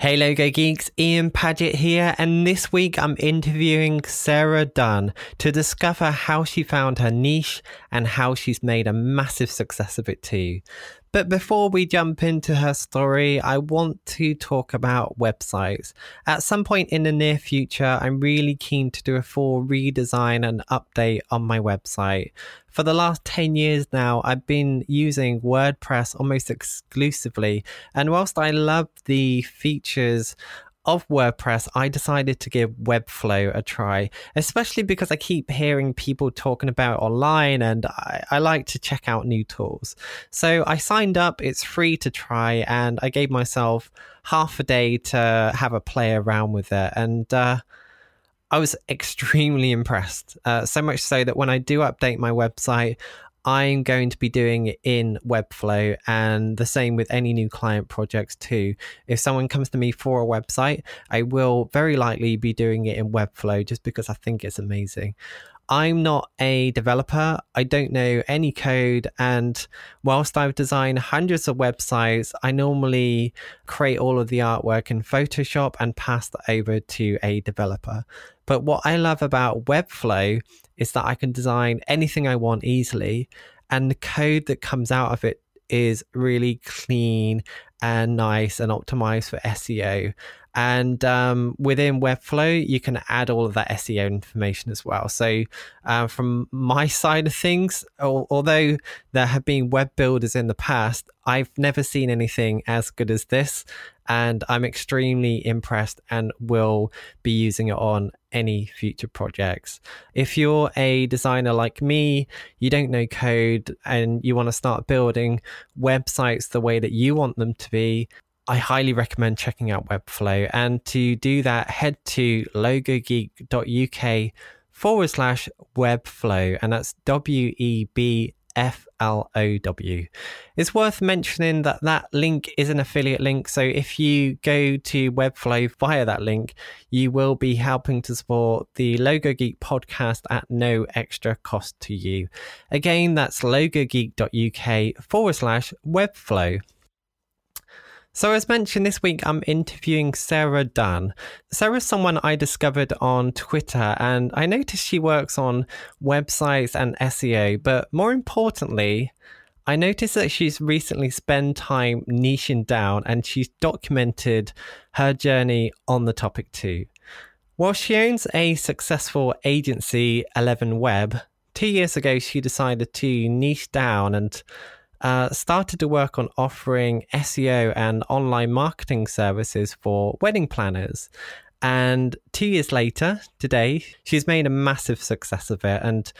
Hey Logo Geeks, Ian Paget here, and this week I'm interviewing Sara Dunn to discover how she found her niche and how she's made a massive success of it too. But before we jump into her story, I want to talk about websites. At some point in the near future, I'm really keen to do a full redesign and update on my website. For the last 10 years now, I've been using WordPress almost exclusively. And whilst I love the features of WordPress, I decided to give Webflow a try, especially because I keep hearing people talking about it online and I, I, like to check out new tools. So I signed up, it's free to try, and I gave myself half a day to have a play around with it. And, uh, I was extremely impressed. Uh, so much so that when I do update my website, I'm going to be doing it in Webflow and the same with any new client projects too. If someone comes to me for a website, I will very likely be doing it in Webflow just because I think it's amazing. I'm not a developer. I don't know any code. And whilst I've designed hundreds of websites, I normally create all of the artwork in Photoshop and pass that over to a developer. But what I love about Webflow is that I can design anything I want easily, and the code that comes out of it is really clean and nice and optimized for SEO. And um, within Webflow, you can add all of that SEO information as well. So, uh, from my side of things, although there have been web builders in the past, I've never seen anything as good as this. And I'm extremely impressed and will be using it on any future projects. If you're a designer like me, you don't know code, and you want to start building websites the way that you want them to be, I highly recommend checking out Webflow. And to do that, head to logogeek.uk forward slash Webflow, and that's W E B F L O W. It's worth mentioning that that link is an affiliate link. So if you go to Webflow via that link, you will be helping to support the Logo Geek podcast at no extra cost to you. Again, that's logogeek.uk forward slash Webflow. So, as mentioned this week, I'm interviewing Sara Dunn. Sara's someone I discovered on Twitter, and I noticed she works on websites and SEO. But more importantly, I noticed that she's recently spent time niching down and she's documented her journey on the topic too. While she owns a successful agency, 11 Web, two years ago she decided to niche down and uh, started to work on offering SEO and online marketing services for wedding planners. And two years later, today, she's made a massive success of it. And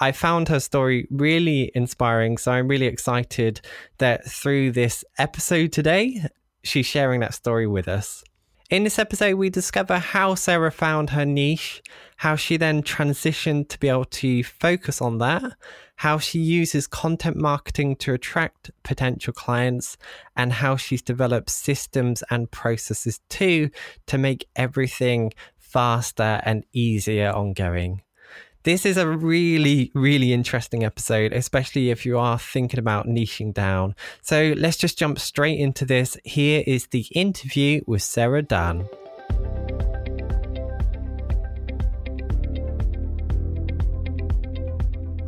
I found her story really inspiring. So I'm really excited that through this episode today, she's sharing that story with us. In this episode, we discover how Sara found her niche, how she then transitioned to be able to focus on that, how she uses content marketing to attract potential clients, and how she's developed systems and processes too to make everything faster and easier ongoing. This is a really, really interesting episode, especially if you are thinking about niching down. So let's just jump straight into this. Here is the interview with Sara Dunn.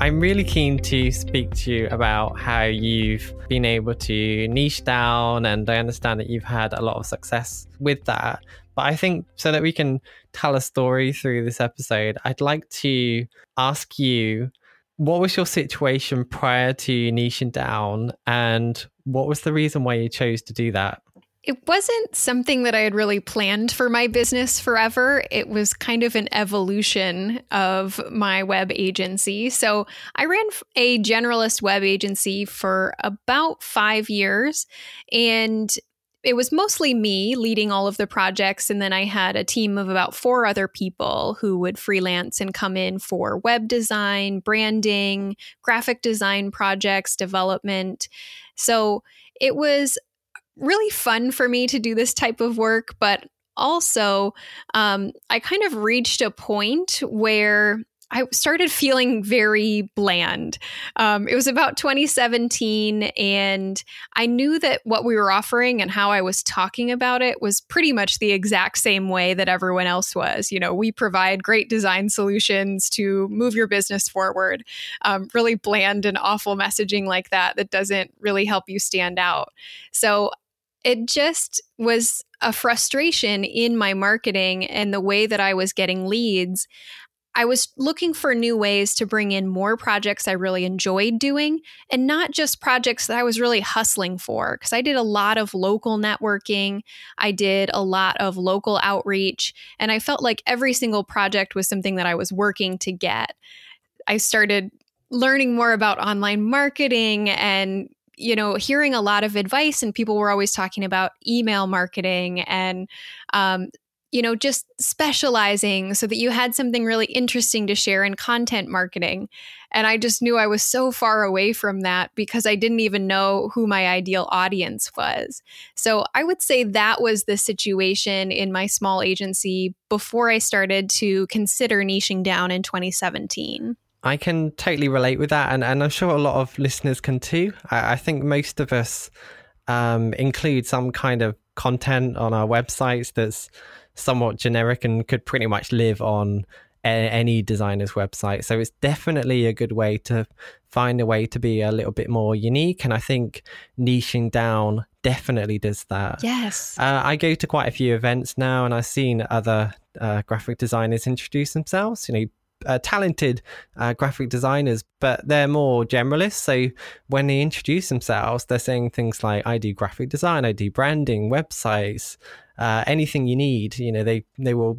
I'm really keen to speak to you about how you've been able to niche down, and I understand that you've had a lot of success with that. But I think so that we can tell a story through this episode, I'd like to ask you what was your situation prior to niching down, and what was the reason why you chose to do that? It wasn't something that I had really planned for my business forever. It was kind of an evolution of my web agency. So I ran a generalist web agency for about five years. And it was mostly me leading all of the projects. And then I had a team of about four other people who would freelance and come in for web design, branding, graphic design projects, development. So it was really fun for me to do this type of work, but also um, I kind of reached a point where I started feeling very bland. Um, it was about 2017, and I knew that what we were offering and how I was talking about it was pretty much the exact same way that everyone else was. You know, we provide great design solutions to move your business forward. Um, really bland and awful messaging like that that doesn't really help you stand out. So it just was a frustration in my marketing and the way that I was getting leads. I was looking for new ways to bring in more projects I really enjoyed doing and not just projects that I was really hustling for. Because I did a lot of local networking, I did a lot of local outreach, and I felt like every single project was something that I was working to get. I started learning more about online marketing and you know hearing a lot of advice and people were always talking about email marketing and um, you know, just specializing so that you had something really interesting to share in content marketing. And I just knew I was so far away from that because I didn't even know who my ideal audience was. So I would say that was the situation in my small agency before I started to consider niching down in 2017. I can totally relate with that, and, and I'm sure a lot of listeners can too. I, I think most of us um, include some kind of content on our websites that's somewhat generic and could pretty much live on a- any designer's website. So it's definitely a good way to find a way to be a little bit more unique. And I think niching down definitely does that. Yes. Uh, I go to quite a few events now and I've seen other uh, graphic designers introduce themselves. You know, uh, talented uh, graphic designers, but they're more generalists. So when they introduce themselves, they're saying things like, "I do graphic design, I do branding, websites, uh, anything you need." You know, they they will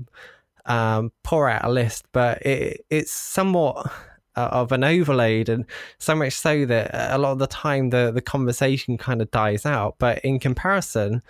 um, pour out a list, but it, it's somewhat uh, of an overload, and so much so that a lot of the time the the conversation kind of dies out. But in comparison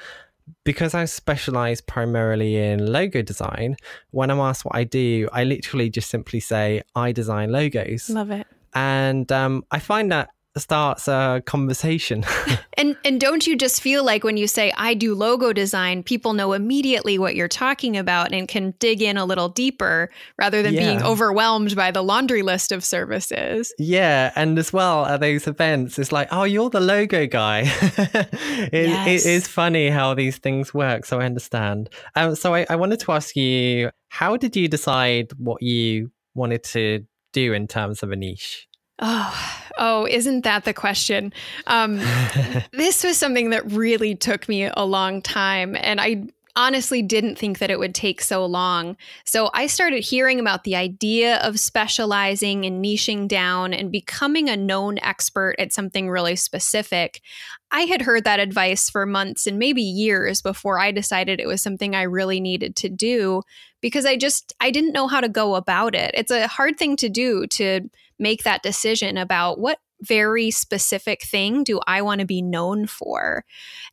because I specialize primarily in logo design, when I'm asked what I do, I literally just simply say, I design logos. Love it. And um, I find that starts a conversation. and and don't you just feel like when you say I do logo design, people know immediately what you're talking about and can dig in a little deeper rather than yeah. being overwhelmed by the laundry list of services. Yeah, and as well at those events, it's like, oh, you're the logo guy. it, yes. it is funny how these things work. So I understand. Um, so I, I wanted to ask you, how did you decide what you wanted to do in terms of a niche? Oh, oh, isn't that the question? Um, this was something that really took me a long time, and I honestly didn't think that it would take so long. So I started hearing about the idea of specializing and niching down and becoming a known expert at something really specific. I had heard that advice for months and maybe years before I decided it was something I really needed to do because I just I didn't know how to go about it. It's a hard thing to do to make that decision about what very specific thing do I want to be known for?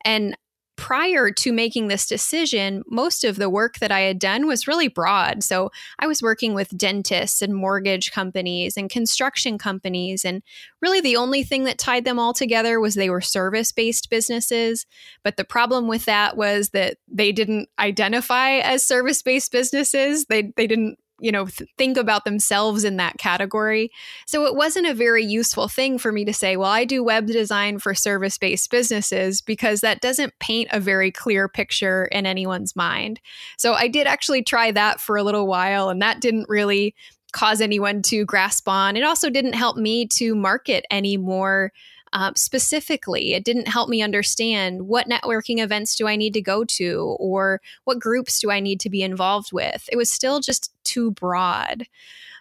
And prior to making this decision, most of the work that I had done was really broad. So I was working with dentists and mortgage companies and construction companies. And really, the only thing that tied them all together was they were service based businesses. But the problem with that was that they didn't identify as service based businesses, they, they didn't you know th- think about themselves in that category. So it wasn't a very useful thing for me to say well i do web design for service based businesses because that doesn't paint a very clear picture in anyone's mind. So i did actually try that for a little while and that didn't really cause anyone to grasp on. It also didn't help me to market any more uh, specifically. It didn't help me understand what networking events do I need to go to or what groups do I need to be involved with. It was still just too broad.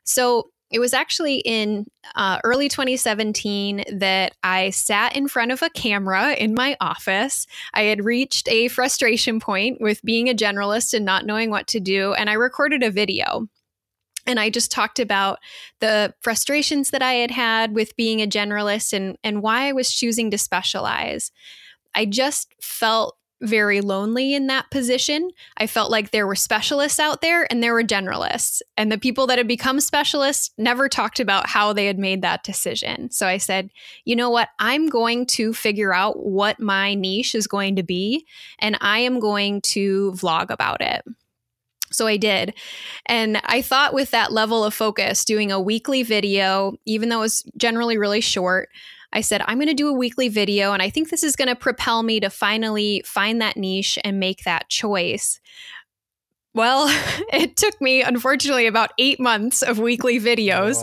So it was actually in uh, early 2017 that I sat in front of a camera in my office. I had reached a frustration point with being a generalist and not knowing what to do, and I recorded a video. And I just talked about the frustrations that I had had with being a generalist and, and why I was choosing to specialize. I just felt very lonely in that position. I felt like there were specialists out there and there were generalists. And the people that had become specialists never talked about how they had made that decision. So I said, you know what? I'm going to figure out what my niche is going to be, and I am going to vlog about it. So I did. And I thought with that level of focus, doing a weekly video, even though it was generally really short, I said, I'm going to do a weekly video. And I think this is going to propel me to finally find that niche and make that choice. Well, it took me, unfortunately, about eight months of weekly videos.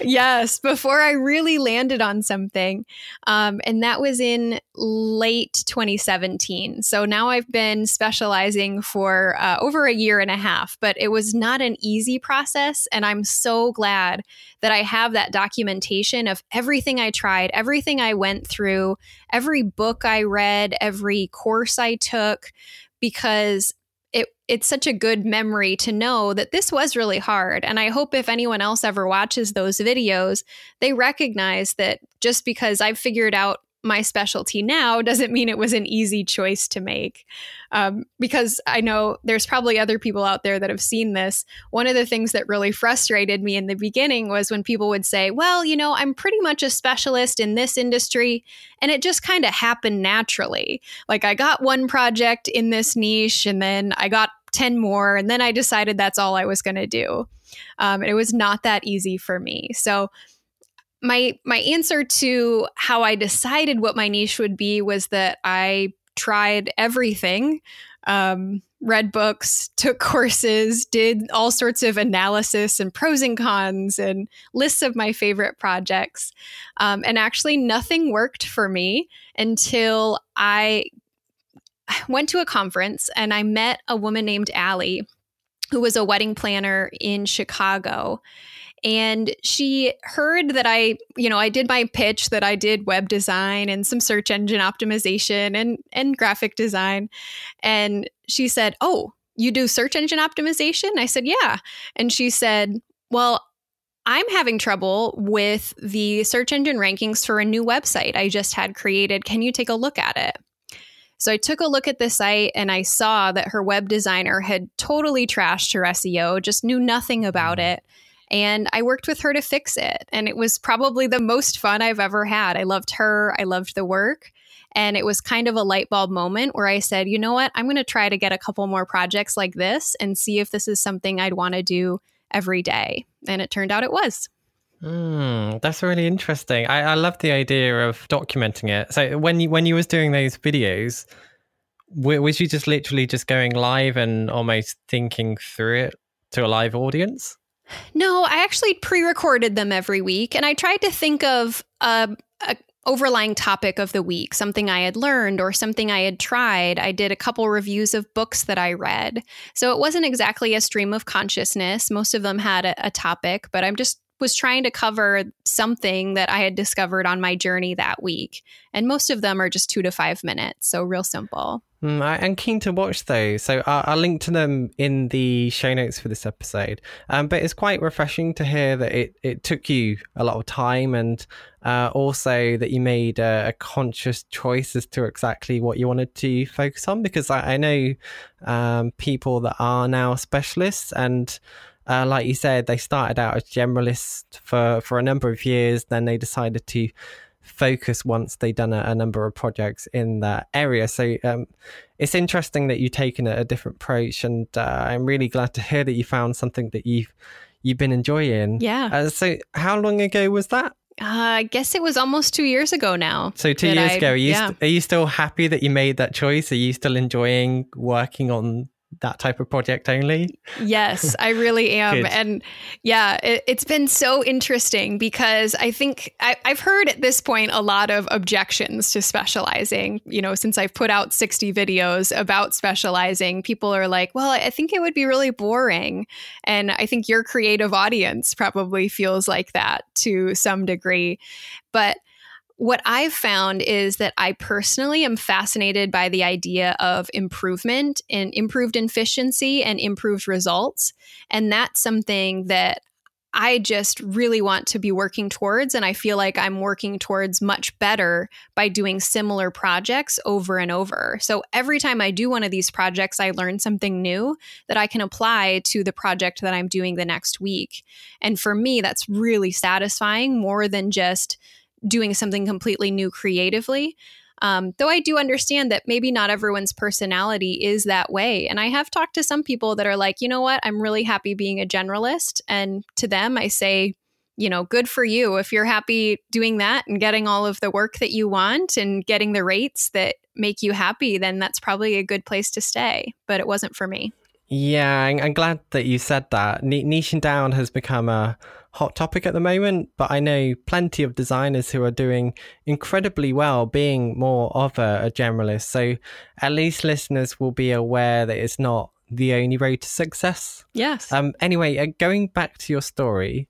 yes, before I really landed on something. Um, and that was in late 2017. So now I've been specializing for uh, over a year and a half, but it was not an easy process. And I'm so glad that I have that documentation of everything I tried, everything I went through, every book I read, every course I took because it it's such a good memory to know that this was really hard. And i hope if anyone else ever watches those videos they recognize that just because i've figured out my specialty now doesn't mean it was an easy choice to make. Um, because I know there's probably other people out there that have seen this. One of the things that really frustrated me in the beginning was when people would say, Well, you know, I'm pretty much a specialist in this industry. And it just kind of happened naturally. Like I got one project in this niche and then I got 10 more. And then I decided that's all I was going to do. Um, and it was not that easy for me. So, my my answer to how I decided what my niche would be was that I tried everything. Um, read books, took courses, did all sorts of analysis and pros and cons and lists of my favorite projects. Um, and actually, nothing worked for me until I went to a conference and I met a woman named Allie, who was a wedding planner in Chicago and she heard that I, you know, I did my pitch that I did web design and some search engine optimization and and graphic design. And she said, "Oh, you do search engine optimization?" I said, "Yeah." And she said, "Well, I'm having trouble with the search engine rankings for a new website I just had created. Can you take a look at it?" So I took a look at the site and I saw that her web designer had totally trashed her SEO, just knew nothing about mm. it. And I worked with her to fix it. And it was probably the most fun I've ever had. I loved her, I loved the work. And it was kind of a light bulb moment where I said, you know what? I'm going to try to get a couple more projects like this and see if this is something I'd want to do every day. And it turned out it was. Mm, that's really interesting. I, I love the idea of documenting it. So when you when you was doing those videos, was you just literally just going live and almost thinking through it to a live audience? No, I actually pre-recorded them every week, and I tried to think of a, a overlying topic of the week, something I had learned or something I had tried. I did a couple reviews of books that I read. So it wasn't exactly a stream of consciousness. Most of them had a, a topic, but I'm just was trying to cover something that I had discovered on my journey that week. And most of them are just two to five minutes. So real simple. Mm, I, am keen to watch those, so I'll, I'll, link to them in the show notes for this episode. Um, but it's quite refreshing to hear that it, it took you a lot of time, and uh, also that you made a, a, conscious choice as to exactly what you wanted to focus on. Because I, I know um, people that are now specialists, and uh, like you said, they started out as generalists for for a number of years, then they decided to focus once they've done a, a, number of projects in that area. So um, it's interesting that you've taken a, a different approach, and uh, I'm really glad to hear that you found something that you've you've been enjoying. Yeah. Uh, so how long ago was that? Uh, I guess it was almost two years ago now. So two years I, ago, are you, yeah. st- are you still happy that you made that choice? Are you still enjoying working on that type of project only? Yes, I really am. and yeah, it, has been so interesting because I think I, I've heard at this point a lot of objections to specializing. You know, since I've put out 60 videos about specializing, people are like, well, I think it would be really boring. And I think your creative audience probably feels like that to some degree. But what I've found is that I personally am fascinated by the idea of improvement and improved efficiency and improved results. And that's something that I just really want to be working towards. And I feel like I'm working towards much better by doing similar projects over and over. So every time I do one of these projects, I learn something new that I can apply to the project that I'm doing the next week. And for me, that's really satisfying more than just doing something completely new creatively. Um, though I do understand that maybe not everyone's personality is that way. And I have talked to some people that are like, you know what, I'm really happy being a generalist. And to them, I say, you know, good for you. If you're happy doing that and getting all of the work that you want and getting the rates that make you happy, then that's probably a good place to stay. But it wasn't for me. Yeah, I'm glad that you said that. Niching down has become a hot topic at the moment, but I know plenty of designers who are doing incredibly well being more of a, a generalist. So at least listeners will be aware that it's not the only road to success. Yes. Um. Anyway, uh, going back to your story,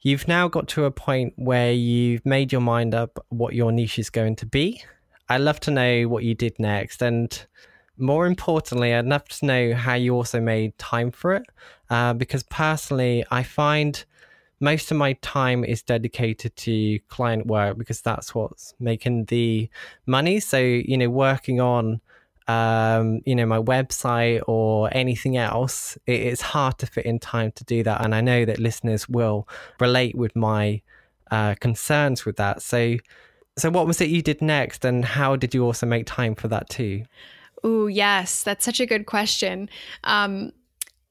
you've now got to a point where you've made your mind up what your niche is going to be. I'd love to know what you did next. And more importantly, I'd love to know how you also made time for it. Uh, because personally, I find most of my time is dedicated to client work because that's what's making the money. So, you know, working on um, you know, my website or anything else, it, it's hard to fit in time to do that. And I know that listeners will relate with my uh, concerns with that. So, so what was it you did next, and how did you also make time for that too? Oh, yes, that's such a good question. Um,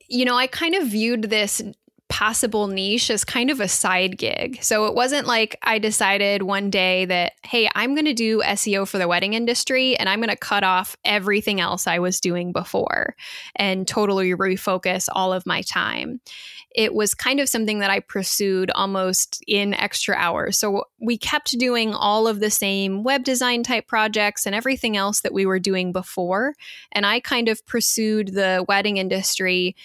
you know, I kind of viewed this possible niche as kind of a side gig. So it wasn't like I decided one day that, hey, I'm going to do SEO for the wedding industry and I'm going to cut off everything else I was doing before and totally refocus all of my time. It was kind of something that I pursued almost in extra hours. So we kept doing all of the same web design type projects and everything else that we were doing before. And I kind of pursued the wedding industry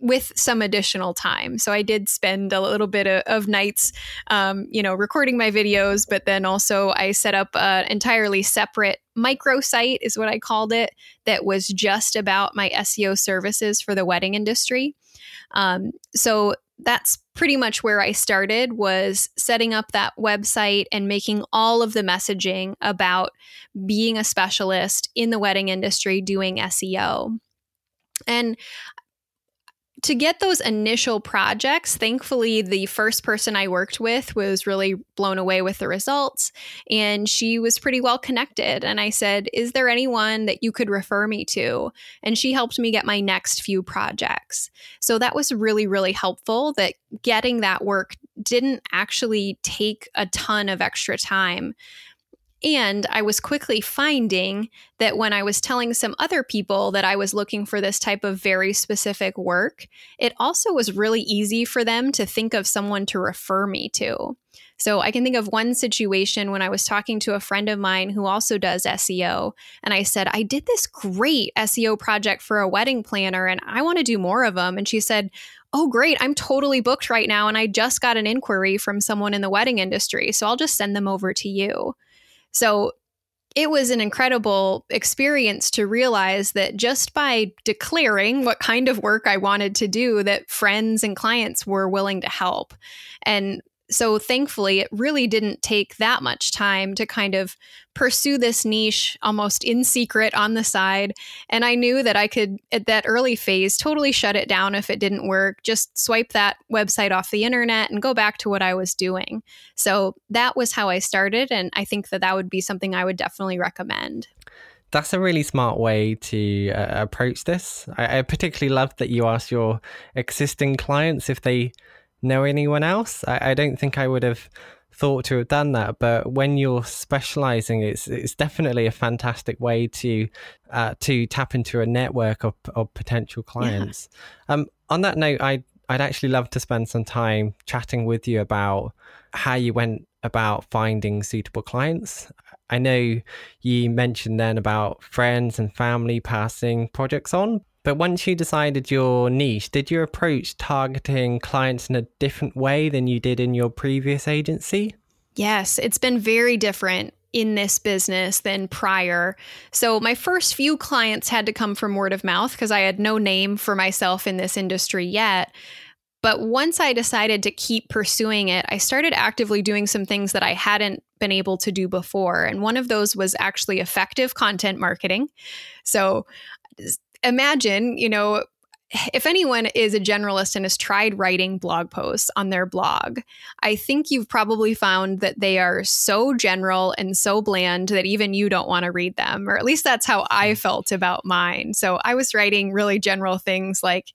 with some additional time. So I did spend a little bit of, of nights, um, you know, recording my videos, but then also I set up an entirely separate microsite, is what I called it, that was just about my SEO services for the wedding industry. Um, so that's pretty much where I started was setting up that website and making all of the messaging about being a specialist in the wedding industry doing SEO. And to get those initial projects, thankfully, the first person I worked with was really blown away with the results. And she was pretty well connected. And I said, Is there anyone that you could refer me to? And she helped me get my next few projects. So that was really, really helpful that getting that work didn't actually take a ton of extra time. And I was quickly finding that when I was telling some other people that I was looking for this type of very specific work, it also was really easy for them to think of someone to refer me to. So I can think of one situation when I was talking to a friend of mine who also does SEO. And I said, I did this great SEO project for a wedding planner and I want to do more of them. And she said, Oh, great. I'm totally booked right now. And I just got an inquiry from someone in the wedding industry. So I'll just send them over to you. So it was an incredible experience to realize that just by declaring what kind of work I wanted to do that friends and clients were willing to help. And so thankfully, it really didn't take that much time to kind of pursue this niche almost in secret on the side. And I knew that I could, at that early phase, totally shut it down if it didn't work, just swipe that website off the internet and go back to what I was doing. So that was how I started. And I think that that would be something I would definitely recommend that's a really smart way to uh, approach this. I, I, particularly love that you ask your existing clients if they know anyone else. I, I don't think I would have thought to have done that. But when you're specializing, it's it's definitely a fantastic way to uh, to tap into a network of, of potential clients. Yeah. Um, on that note, I I'd actually love to spend some time chatting with you about how you went about finding suitable clients. I know you mentioned then about friends and family passing projects on, but once you decided your niche, did you approach targeting clients in a different way than you did in your previous agency? Yes, it's been very different in this business than prior. So, my first few clients had to come from word of mouth because I had no name for myself in this industry yet. But once I decided to keep pursuing it, I started actively doing some things that I hadn't been able to do before. And one of those was actually effective content marketing. So, imagine, you know, if anyone is a generalist and has tried writing blog posts on their blog, I think you've probably found that they are so general and so bland that even you don't want to read them, or at least that's how I mm. felt about mine. So I was writing really general things like,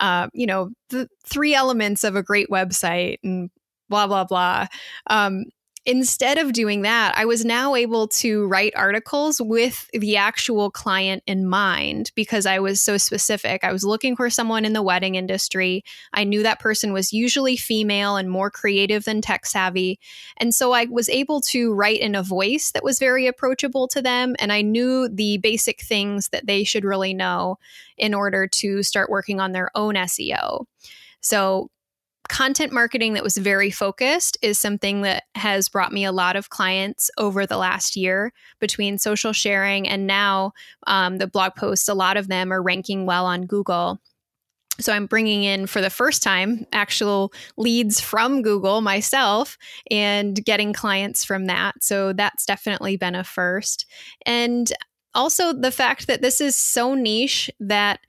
uh, you know, the three elements of a great website and blah, blah, blah. Um, instead of doing that, I was now able to write articles with the actual client in mind because I was so specific. I was looking for someone in the wedding industry. I knew that person was usually female and more creative than tech savvy. And so I was able to write in a voice that was very approachable to them. And I knew the basic things that they should really know in order to start working on their own SEO. So content marketing that was very focused is something that has brought me a lot of clients over the last year between social sharing and now um, the blog posts a lot of them are ranking well on google. So i'm bringing in for the first time actual leads from google myself and getting clients from that. So that's definitely been a first. And also the fact that this is so niche that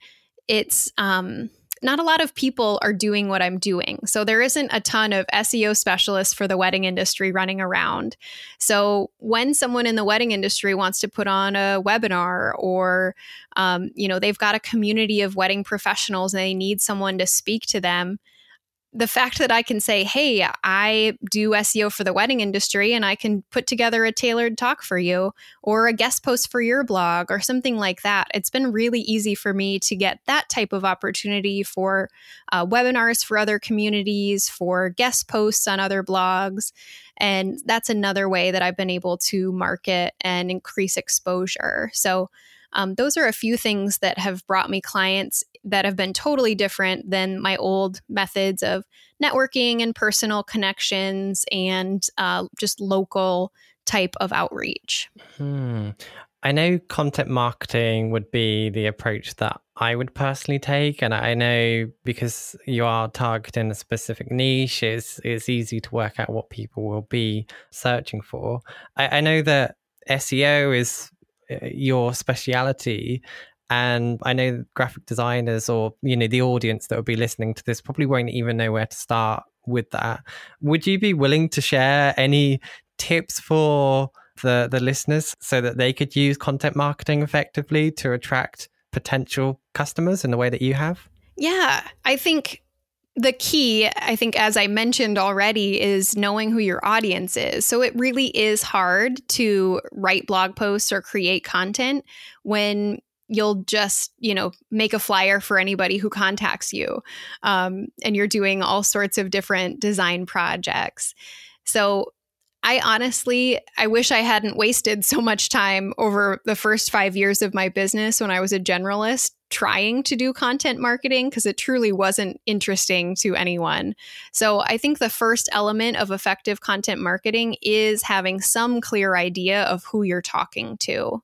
it's um, not a lot of people are doing what I'm doing. So there isn't a ton of SEO specialists for the wedding industry running around. So when someone in the wedding industry wants to put on a webinar or um, you know they've got a community of wedding professionals and they need someone to speak to them, the fact that I can say, hey, I do SEO for the wedding industry and I can put together a tailored talk for you or a guest post for your blog or something like that, it's been really easy for me to get that type of opportunity for uh, webinars for other communities, for guest posts on other blogs. And that's another way that I've been able to market and increase exposure. So, um, those are a few things that have brought me clients that have been totally different than my old methods of networking and personal connections and uh, just local type of outreach. Hmm. I know content marketing would be the approach that I would personally take. And I know because you are targeting a specific niche, it's, it's easy to work out what people will be searching for. I, I know that SEO is your speciality. And i know graphic designers or you know the audience that will be listening to this probably won't even know where to start with that. Would you be willing to share any tips for the the listeners so that they could use content marketing effectively to attract potential customers in the way that you have? Yeah i think the key, I think, as I mentioned already, is knowing who your audience is. So it really is hard to write blog posts or create content when you'll just you know make a flyer for anybody who contacts you um, and you're doing all sorts of different design projects so I honestly, I wish I hadn't wasted so much time over the first five years of my business when I was a generalist trying to do content marketing because it truly wasn't interesting to anyone. So I think the first element of effective content marketing is having some clear idea of who you're talking to.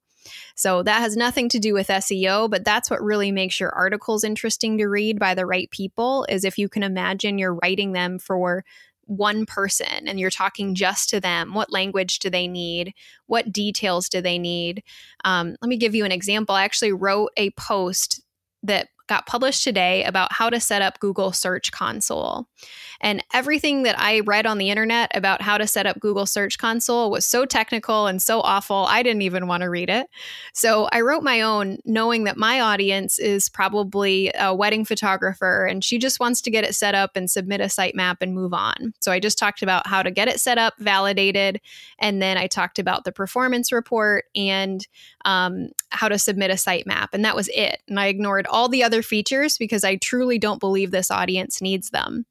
So that has nothing to do with SEO, but that's what really makes your articles interesting to read by the right people is if you can imagine you're writing them for one person and you're talking just to them what language do they need? What details do they need? Um, let me give you an example. I actually wrote a post that got published today about how to set up Google Search Console. And everything that I read on the internet about how to set up Google Search Console was so technical and so awful, I didn't even want to read it. So I wrote my own, knowing that my audience is probably a wedding photographer and she just wants to get it set up and submit a sitemap and move on. So I just talked about how to get it set up, validated, and then I talked about the performance report and um, how to submit a sitemap. And that was it. And I ignored all the other features because I truly don't believe this audience needs them.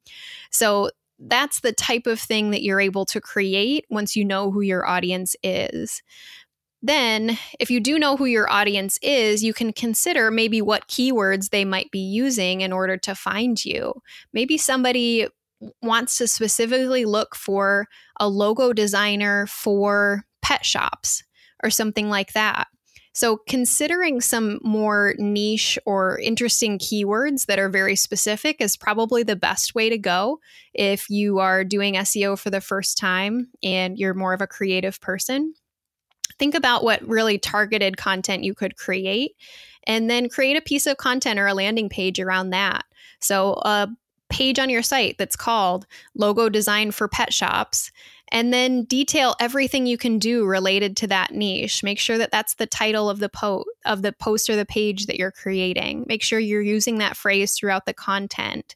So that's the type of thing that you're able to create once you know who your audience is. Then, if you do know who your audience is, you can consider maybe what keywords they might be using in order to find you. Maybe somebody wants to specifically look for a logo designer for pet shops or something like that. So, considering some more niche or interesting keywords that are very specific is probably the best way to go if you are doing SEO for the first time and you're more of a creative person. Think about what really targeted content you could create and then create a piece of content or a landing page around that. So, a page on your site that's called Logo Design for Pet Shops, and then detail everything you can do related to that niche. Make sure that that's the title of the post of the post or the page that you're creating. Make sure you're using that phrase throughout the content,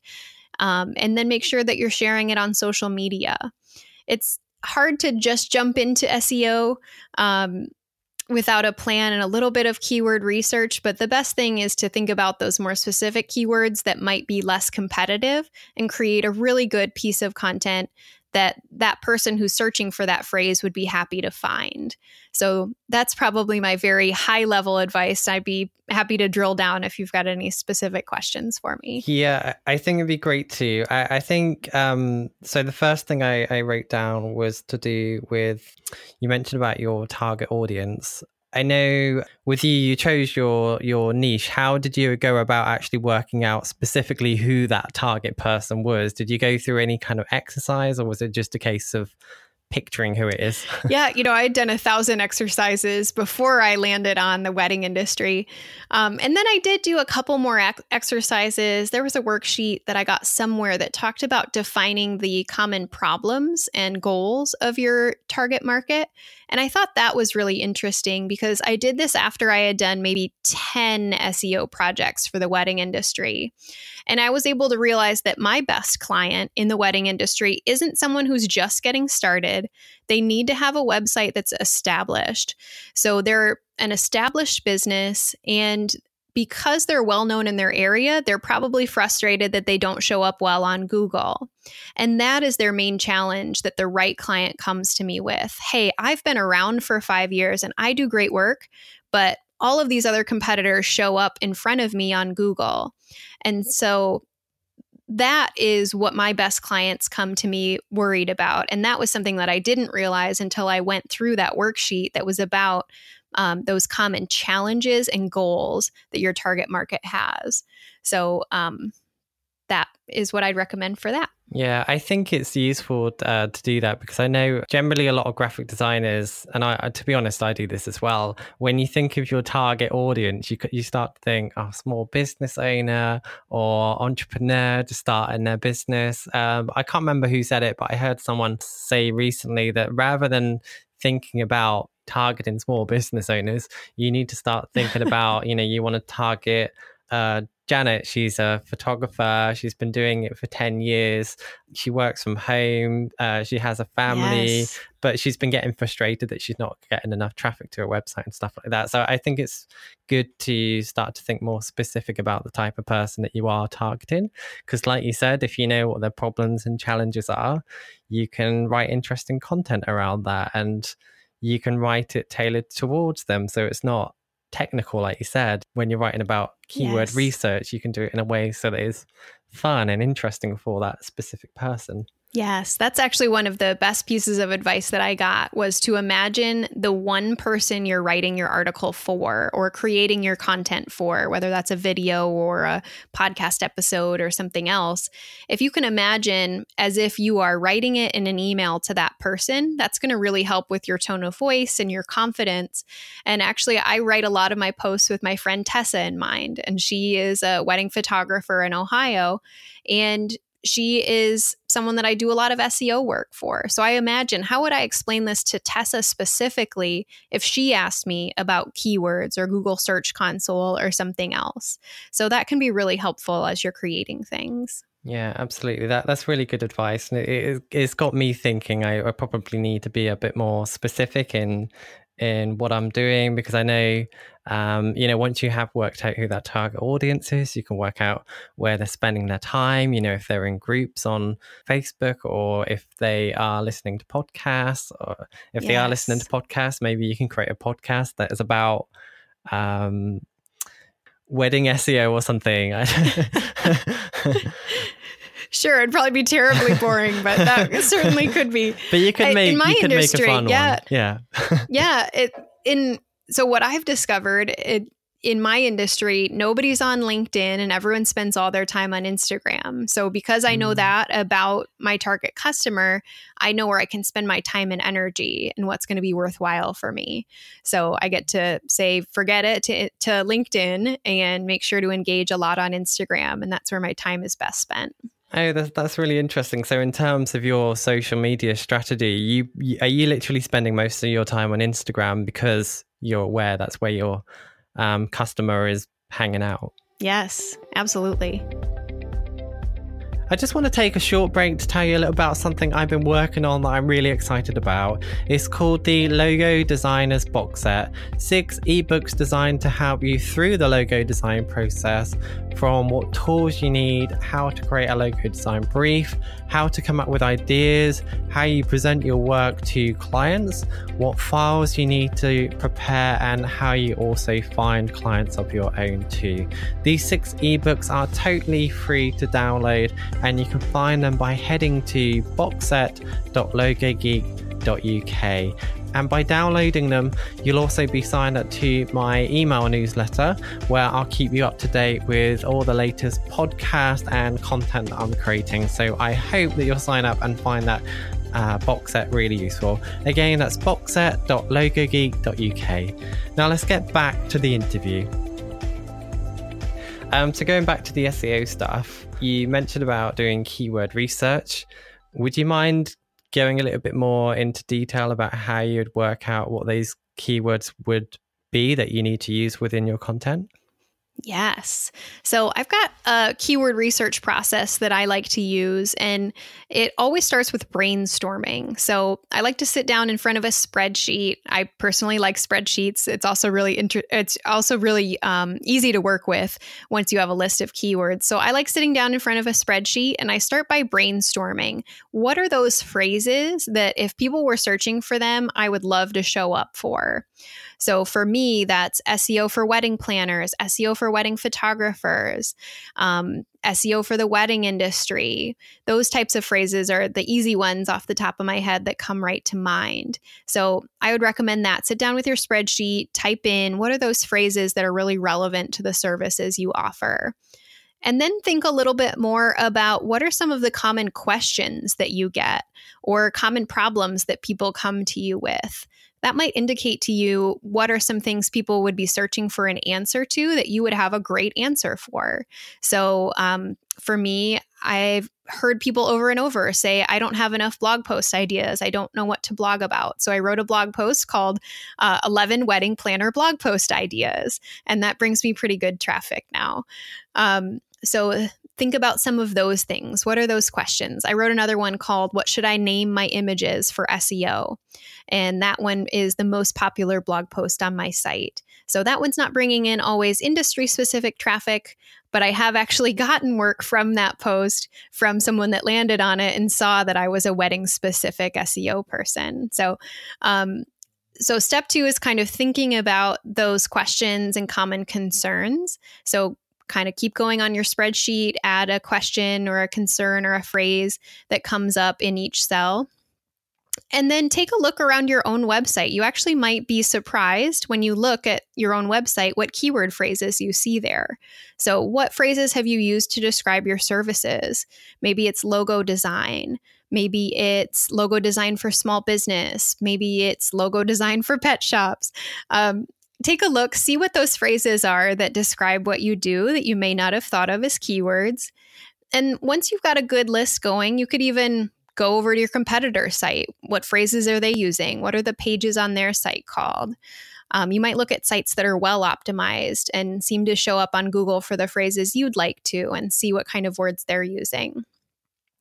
um, and then make sure that you're sharing it on social media. It's hard to just jump into SEO. Um, without a plan and a little bit of keyword research. But the best thing is to think about those more specific keywords that might be less competitive and create a really good piece of content that that person who's searching for that phrase would be happy to find. So that's probably my very high level advice. I'd be happy to drill down if you've got any specific questions for me. Yeah, I think it'd be great too. I, I think um, so. The first thing I, I wrote down was to do with you mentioned about your target audience. I know with you, you chose your your niche. How did you go about actually working out specifically who that target person was? Did you go through any kind of exercise, or was it just a case of picturing who it is. yeah, you know, I'd done a thousand exercises before I landed on the wedding industry. Um, and then I did do a couple more ac- exercises. There was a worksheet that I got somewhere that talked about defining the common problems and goals of your target market. And I thought that was really interesting because I did this after I had done maybe 10 SEO projects for the wedding industry. And I was able to realize that my best client in the wedding industry isn't someone who's just getting started. They need to have a website that's established. So they're an established business and because they're well known in their area, they're probably frustrated that they don't show up well on Google. And that is their main challenge that the right client comes to me with. Hey, I've been around for five years and I do great work, but all of these other competitors show up in front of me on Google. And so that is what my best clients come to me worried about. And that was something that I didn't realize until I went through that worksheet that was about um, those common challenges and goals that your target market has. So um, that is what I'd recommend for that. Yeah, I think it's useful uh, to do that because I know generally a lot of graphic designers, and I, to be honest, I do this as well. When you think of your target audience, you you start to think, oh, small business owner or entrepreneur to start in their business. Um, I can't remember who said it, but I heard someone say recently that rather than thinking about targeting small business owners, you need to start thinking about, you know, you want to target uh, Janet, she's a photographer. She's been doing it for 10 years. She works from home. Uh, she has a family, yes. but she's been getting frustrated that she's not getting enough traffic to her website and stuff like that. So I think it's good to start to think more specific about the type of person that you are targeting. Because, like you said, if you know what their problems and challenges are, you can write interesting content around that and you can write it tailored towards them. So it's not technical, like you said, when you're writing about keyword yes. research, you can do it in a way so that it's fun and interesting for that specific person. Yes, that's actually one of the best pieces of advice that I got was to imagine the one person you're writing your article for or creating your content for, whether that's a video or a podcast episode or something else. If you can imagine as if you are writing it in an email to that person, that's going to really help with your tone of voice and your confidence. And actually, I write a lot of my posts with my friend Tessa in mind, and she is a wedding photographer in Ohio. And she is someone that I do a lot of SEO work for. So I imagine how would I explain this to Tessa specifically if she asked me about keywords or Google Search Console or something else. So that can be really helpful as you're creating things. Yeah, absolutely. That that's really good advice. It, it, it's got me thinking. I, I probably need to be a bit more specific in in what I'm doing because I know, um, you know, once you have worked out who that target audience is, you can work out where they're spending their time. You know, if they're in groups on Facebook or if they are listening to podcasts, or if yes. they are listening to podcasts, maybe you can create a podcast that is about um, wedding SEO or something. sure, it'd probably be terribly boring, but that certainly could be. But you could make in my industry, yeah, one. yeah, yeah. It in so what I've discovered it in my industry, nobody's on LinkedIn and everyone spends all their time on Instagram. So, because I know mm. that about my target customer, I know where I can spend my time and energy and what's going to be worthwhile for me. So, I get to say, forget it to, to LinkedIn and make sure to engage a lot on Instagram. And that's where my time is best spent. Oh, that's that's really interesting. So, in terms of your social media strategy, you, you are you literally spending most of your time on Instagram because you're aware that's where your um, customer is hanging out. Yes, absolutely. I just want to take a short break to tell you a little about something I've been working on that I'm really excited about. It's called the Logo Designers Box Set six ebooks designed to help you through the logo design process from what tools you need, how to create a logo design brief, how to come up with ideas, how you present your work to clients, what files you need to prepare, and how you also find clients of your own too. These six ebooks are totally free to download, and you can find them by heading to boxset.logogeek.uk and by downloading them, you'll also be signed up to my email newsletter where I'll keep you up to date with all the latest podcast and content that I'm creating. So I hope that you'll sign up and find that uh, box set really useful. Again, that's boxset.logogeek.uk. Now let's get back to the interview. Um, so going back to the SEO stuff, you mentioned about doing keyword research. Would you mind going a little bit more into detail about how you'd work out what these keywords would be that you need to use within your content? Yes. So I've got a keyword research process that I like to use, and it always starts with brainstorming. So I like to sit down in front of a spreadsheet. I personally like spreadsheets. It's also really inter- it's also really um, easy to work with once you have a list of keywords. So I like sitting down in front of a spreadsheet, and I start by brainstorming. What are those phrases that if people were searching for them, I would love to show up for? So for me, that's SEO for wedding planners, SEO for wedding photographers, um, SEO for the wedding industry. Those types of phrases are the easy ones off the top of my head that come right to mind. So I would recommend that. Sit down with your spreadsheet, type in what are those phrases that are really relevant to the services you offer. And then think a little bit more about what are some of the common questions that you get or common problems that people come to you with that might indicate to you what are some things people would be searching for an answer to that you would have a great answer for. So, um, for me, I've heard people over and over say, I don't have enough blog post ideas. I don't know what to blog about. So I wrote a blog post called uh, 11 Wedding Planner Blog Post Ideas. And that brings me pretty good traffic now. Um, so think about some of those things. What are those questions? I wrote another one called What Should I Name My Images for SEO? And that one is the most popular blog post on my site. So that one's not bringing in always industry specific traffic, but I have actually gotten work from that post from someone that landed on it and saw that I was a wedding specific SEO person. So, um, so step two is kind of thinking about those questions and common concerns. So kind of keep going on your spreadsheet, add a question or a concern or a phrase that comes up in each cell. And then take a look around your own website. You actually might be surprised when you look at your own website what keyword phrases you see there. So, what phrases have you used to describe your services? Maybe it's logo design. Maybe it's logo design for small business. Maybe it's logo design for pet shops. Um, take a look, see what those phrases are that describe what you do that you may not have thought of as keywords. And once you've got a good list going, you could even go over to your competitor site. What phrases are they using? What are the pages on their site called? Um, you might look at sites that are well optimized and seem to show up on Google for the phrases you'd like to and see what kind of words they're using.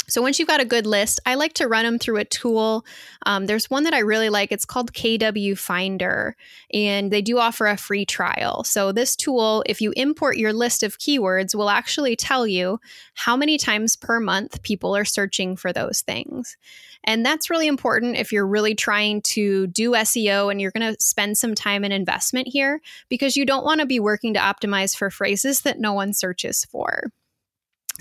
So once you've got a good list, I like to run them through a tool. Um, there's one that I really like. It's called KW Finder, and they do offer a free trial. So this tool, if you import your list of keywords, will actually tell you how many times per month people are searching for those things. And that's really important if you're really trying to do SEO and you're going to spend some time and investment here because you don't want to be working to optimize for phrases that no one searches for.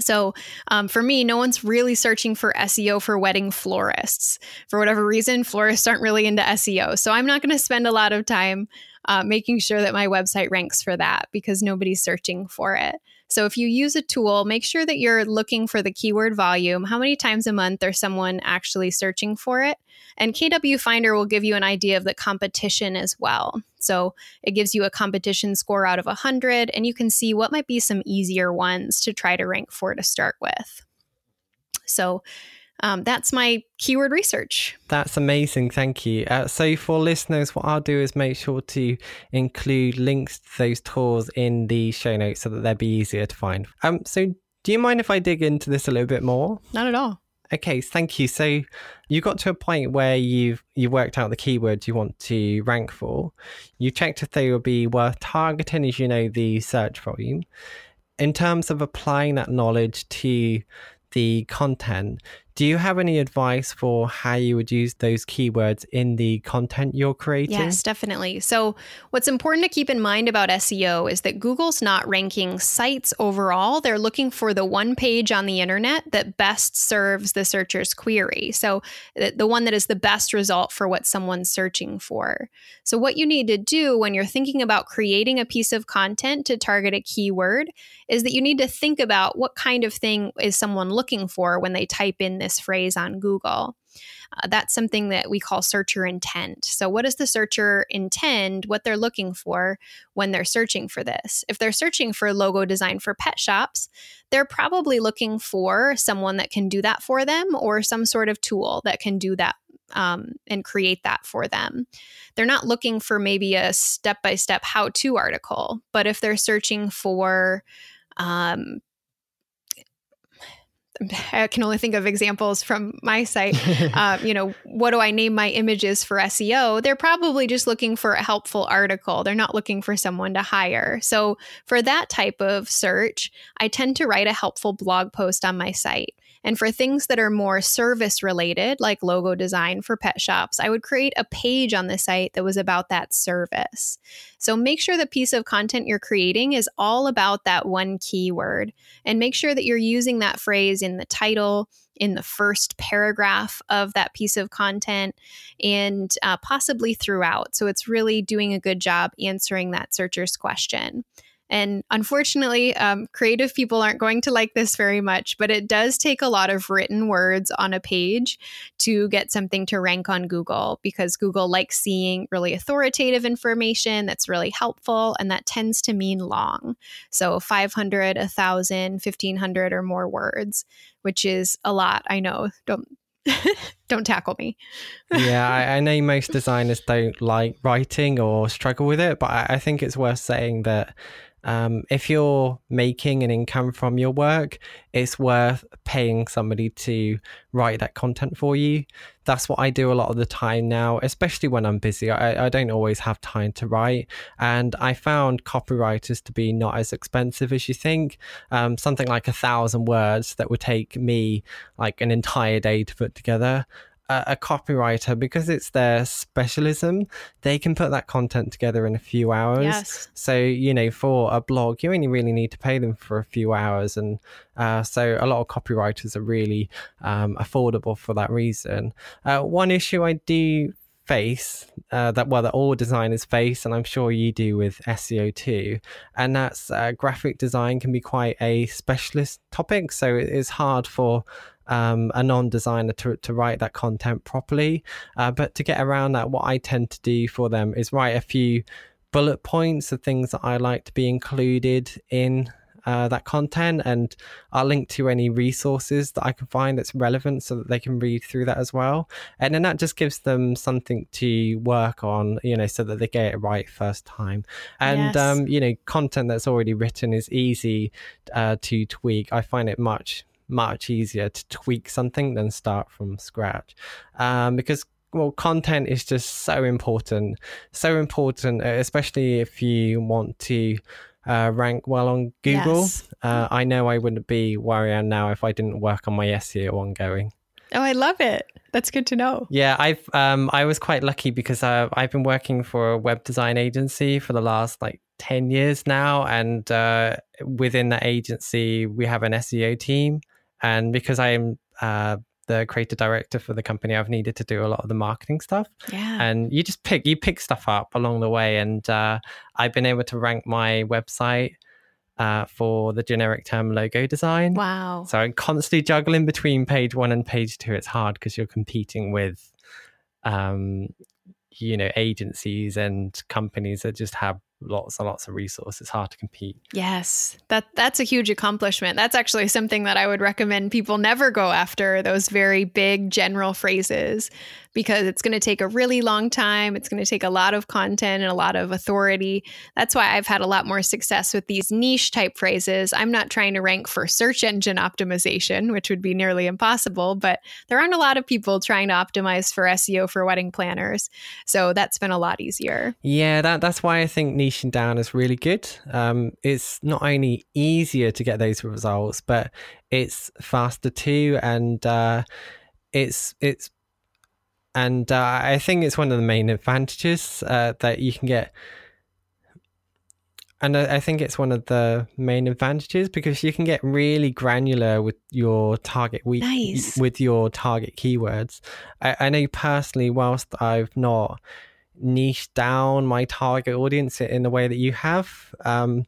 So, um, for me, no one's really searching for SEO for wedding florists. For whatever reason, florists aren't really into SEO. So, I'm not going to spend a lot of time uh, making sure that my website ranks for that because nobody's searching for it. So if you use a tool, make sure that you're looking for the keyword volume. How many times a month are someone actually searching for it? And KW Finder will give you an idea of the competition as well. So it gives you a competition score out of 100, and you can see what might be some easier ones to try to rank for to start with. So um, that's my keyword research. That's amazing. Thank you. Uh, so, for listeners, what I'll do is make sure to include links to those tools in the show notes so that they'll be easier to find. Um, so, do you mind if I dig into this a little bit more? Not at all. Okay, thank you. So you got to a point where you've you worked out the keywords you want to rank for. You checked if they would be worth targeting, as you know, the search volume. In terms of applying that knowledge to the content, do you have any advice for how you would use those keywords in the content you're creating? Yes, definitely. So, what's important to keep in mind about SEO is that Google's not ranking sites overall. They're looking for the one page on the internet that best serves the searcher's query. So, the one that is the best result for what someone's searching for. So, what you need to do when you're thinking about creating a piece of content to target a keyword is that you need to think about what kind of thing is someone looking for when they type in this phrase on Google. Uh, that's something that we call searcher intent. So, what does the searcher intend, what they're looking for when they're searching for this? If they're searching for logo design for pet shops, they're probably looking for someone that can do that for them or some sort of tool that can do that um, and create that for them. They're not looking for maybe a step by step how to article, but if they're searching for um, I can only think of examples from my site. uh, you know, what do I name my images for SEO? They're probably just looking for a helpful article. They're not looking for someone to hire. So, for that type of search, I tend to write a helpful blog post on my site. And for things that are more service related, like logo design for pet shops, I would create a page on the site that was about that service. So make sure the piece of content you're creating is all about that one keyword and make sure that you're using that phrase in the title, in the first paragraph of that piece of content, and uh, possibly throughout. So it's really doing a good job answering that searcher's question. And unfortunately, um, creative people aren't going to like this very much, but it does take a lot of written words on a page to get something to rank on Google because Google likes seeing really authoritative information that's really helpful, and that tends to mean long. So 500, 1,000, 1,500 or more words, which is a lot. I know. Don't don't tackle me. yeah, I, I, know most designers don't like writing or struggle with it, but I, I think it's worth saying that um, if you're making an income from your work, it's worth paying somebody to write that content for you. That's what I do a lot of the time now, especially when I'm busy. I, I don't always have time to write. And I found copywriters to be not as expensive as you think. Um, something like a thousand words that would take me like an entire day to put together a, a, copywriter because it's their specialism they can put that content together in a few hours yes. so you know for a blog you only really need to pay them for a few hours and uh, so a lot of copywriters are really um, affordable for that reason uh, one issue i do face uh, that well that all designers face and i'm sure you do with seo too and that's uh, graphic design can be quite a specialist topic so it's hard for um, a non-designer to, to write that content properly. Uh, but to get around that, what I tend to do for them is write a few bullet points of things that I like to be included in uh, that content and I'll link to any resources that I can find that's relevant so that they can read through that as well. And then that just gives them something to work on, you know, so that they get it right first time. And, yes. um, you know, content that's already written is easy uh, to tweak. I find it much much easier to tweak something than start from scratch. Um, because well content is just so important so important especially if you want to uh, rank well on google. Yes. uh, i know i wouldn't be where i am now if i didn't work on my seo ongoing. Oh i love it. That's good to know. Yeah i've um, i was quite lucky because uh, i've been working for a web design agency for the last like 10 years now and uh, within that agency we have an seo team and because I'm uh, the creative director for the company, I've needed to do a lot of the marketing stuff. Yeah. And you just pick you pick stuff up along the way, and uh, I've been able to rank my website uh, for the generic term logo design. Wow. So I'm constantly juggling between page one and page two. It's hard because you're competing with, um, you know, agencies and companies that just have lots and lots of resources. It's hard to compete. Yes, that that's a huge accomplishment. That's actually something that I would recommend people never go after those very big general phrases because it's going to take a really long time. It's going to take a lot of content and a lot of authority. That's why I've had a lot more success with these niche type phrases. I'm not trying to rank for search engine optimization, which would be nearly impossible, but there aren't a lot of people trying to optimize for SEO for wedding planners. So that's been a lot easier. Yeah, that, that's why I think niching down is really good. Um, it's not only easier to get those results, but it's faster too. And, uh, it's it's and uh, I think it's one of the main advantages uh, that you can get. And I, I think it's one of the main advantages because you can get really granular with your target week Nice. with your target keywords. I, I know personally, whilst I've not niched down my target audience in the way that you have, um,